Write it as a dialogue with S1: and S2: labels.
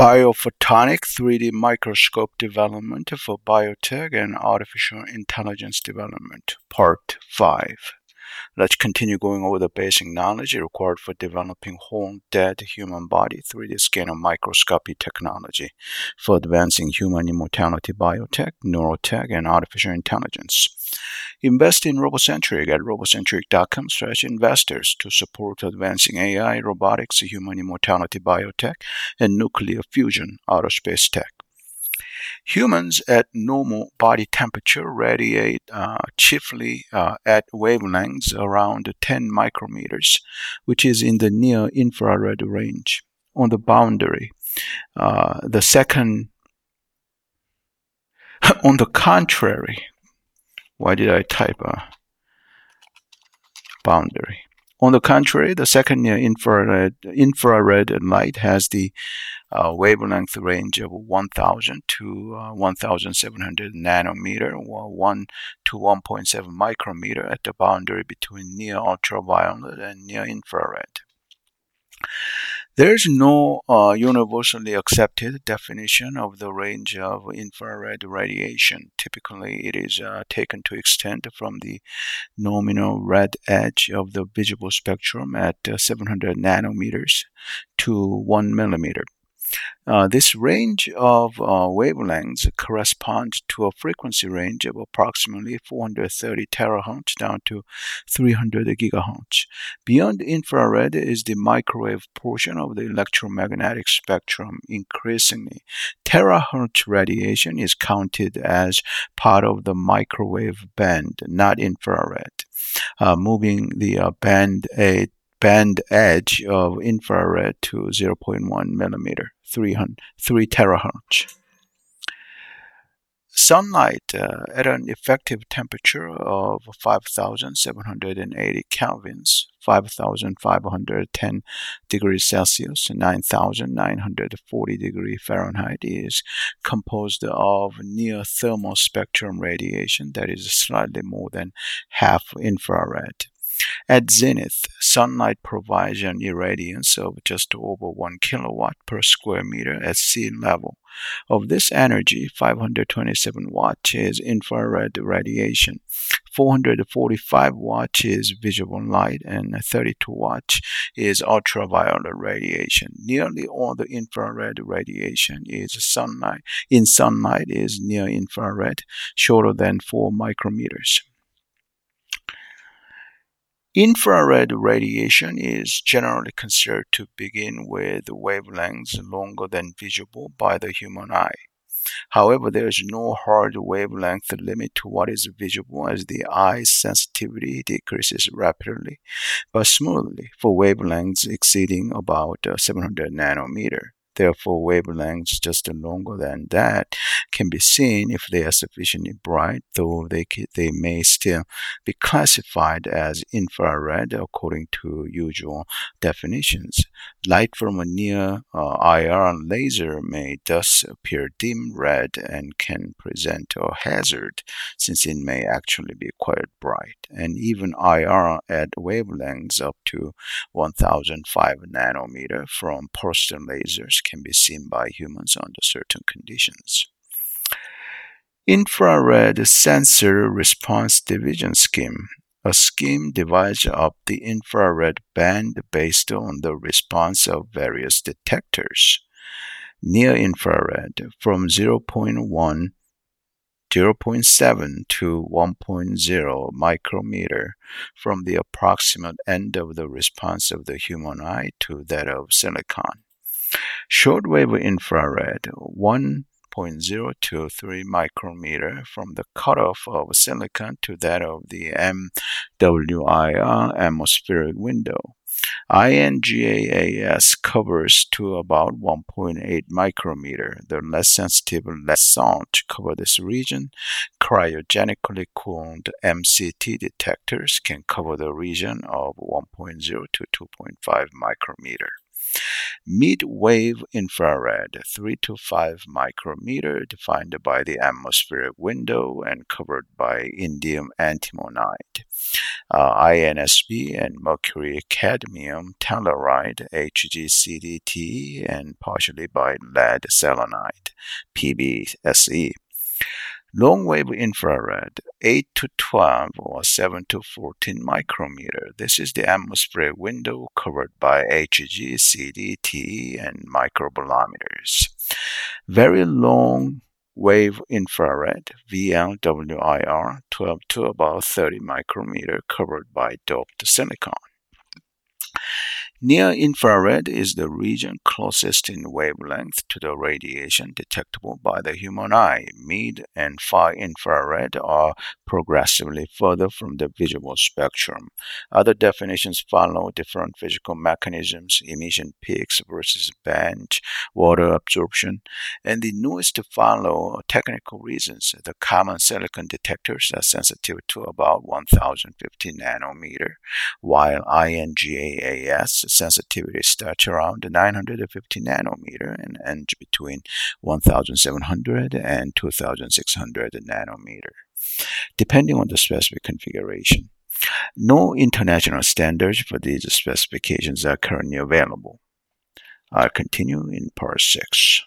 S1: Biophotonic 3D microscope development for biotech and artificial intelligence development, part 5. Let's continue going over the basic knowledge required for developing whole dead human body 3D scanner microscopy technology for advancing human immortality biotech, neurotech, and artificial intelligence. Invest in Robocentric at robocentric.com slash investors to support advancing AI, robotics, human immortality biotech, and nuclear fusion aerospace tech. Humans at normal body temperature radiate uh, chiefly uh, at wavelengths around 10 micrometers, which is in the near infrared range. On the boundary, uh, the second, on the contrary, why did I type a boundary? On the contrary, the second near infrared, infrared light has the uh, wavelength range of 1000 to uh, 1700 nanometer or 1 to 1.7 micrometer at the boundary between near ultraviolet and near infrared. There is no uh, universally accepted definition of the range of infrared radiation. Typically, it is uh, taken to extend from the nominal red edge of the visible spectrum at uh, 700 nanometers to 1 millimeter. Uh, this range of uh, wavelengths corresponds to a frequency range of approximately 430 terahertz down to 300 gigahertz. Beyond infrared is the microwave portion of the electromagnetic spectrum. Increasingly, terahertz radiation is counted as part of the microwave band, not infrared. Uh, moving the uh, band a band edge of infrared to 0.1 millimeter, 3, 3 terahertz. Sunlight uh, at an effective temperature of 5,780 kelvins, 5,510 degrees Celsius, 9,940 degrees Fahrenheit is composed of near thermal spectrum radiation that is slightly more than half infrared. At zenith, sunlight provides an irradiance of just over 1 kilowatt per square meter at sea level. Of this energy, 527 watts is infrared radiation, 445 watts is visible light, and 32 watts is ultraviolet radiation. Nearly all the infrared radiation is sunlight. In sunlight is near infrared, shorter than 4 micrometers. Infrared radiation is generally considered to begin with wavelengths longer than visible by the human eye. However, there is no hard wavelength limit to what is visible as the eye's sensitivity decreases rapidly but smoothly for wavelengths exceeding about uh, 700 nanometer. Therefore, wavelengths just longer than that can be seen if they are sufficiently bright, though they, they may still be classified as infrared according to usual definitions. Light from a near uh, IR laser may thus appear dim red and can present a hazard since it may actually be quite bright. And even IR at wavelengths up to 1005 nanometer from pulsed lasers can be seen by humans under certain conditions. Infrared Sensor Response Division Scheme a scheme divides up the infrared band based on the response of various detectors. Near infrared from 0.1 0.7 to 1.0 micrometer from the approximate end of the response of the human eye to that of silicon. Shortwave infrared 1.023 micrometer from the cutoff of silicon to that of the MWIR atmospheric window. INGAAS covers to about 1.8 micrometer. The less sensitive lead salts cover this region. Cryogenically cooled MCT detectors can cover the region of 1.0 to 2.5 micrometer. Mid-wave infrared, 3 to 5 micrometer, defined by the atmospheric window and covered by indium antimonide. Uh, INSB and mercury cadmium telluride HGCDT and partially by lead selenide PBSE. Long wave infrared 8 to 12 or 7 to 14 micrometer. This is the atmospheric window covered by Hg, CDT, and microbolometers. Very long wave infrared VLWIR 12 to about 30 micrometer covered by doped silicon. Near infrared is the region closest in wavelength to the radiation detectable by the human eye. Mid and far infrared are progressively further from the visible spectrum. Other definitions follow different physical mechanisms, emission peaks versus bench, water absorption, and the newest to follow technical reasons. The common silicon detectors are sensitive to about 1050 nanometer, while INGAAS sensitivity starts around 950 nanometer and ends between 1700 and 2600 nanometer, depending on the specific configuration. No international standards for these specifications are currently available. I'll continue in part 6.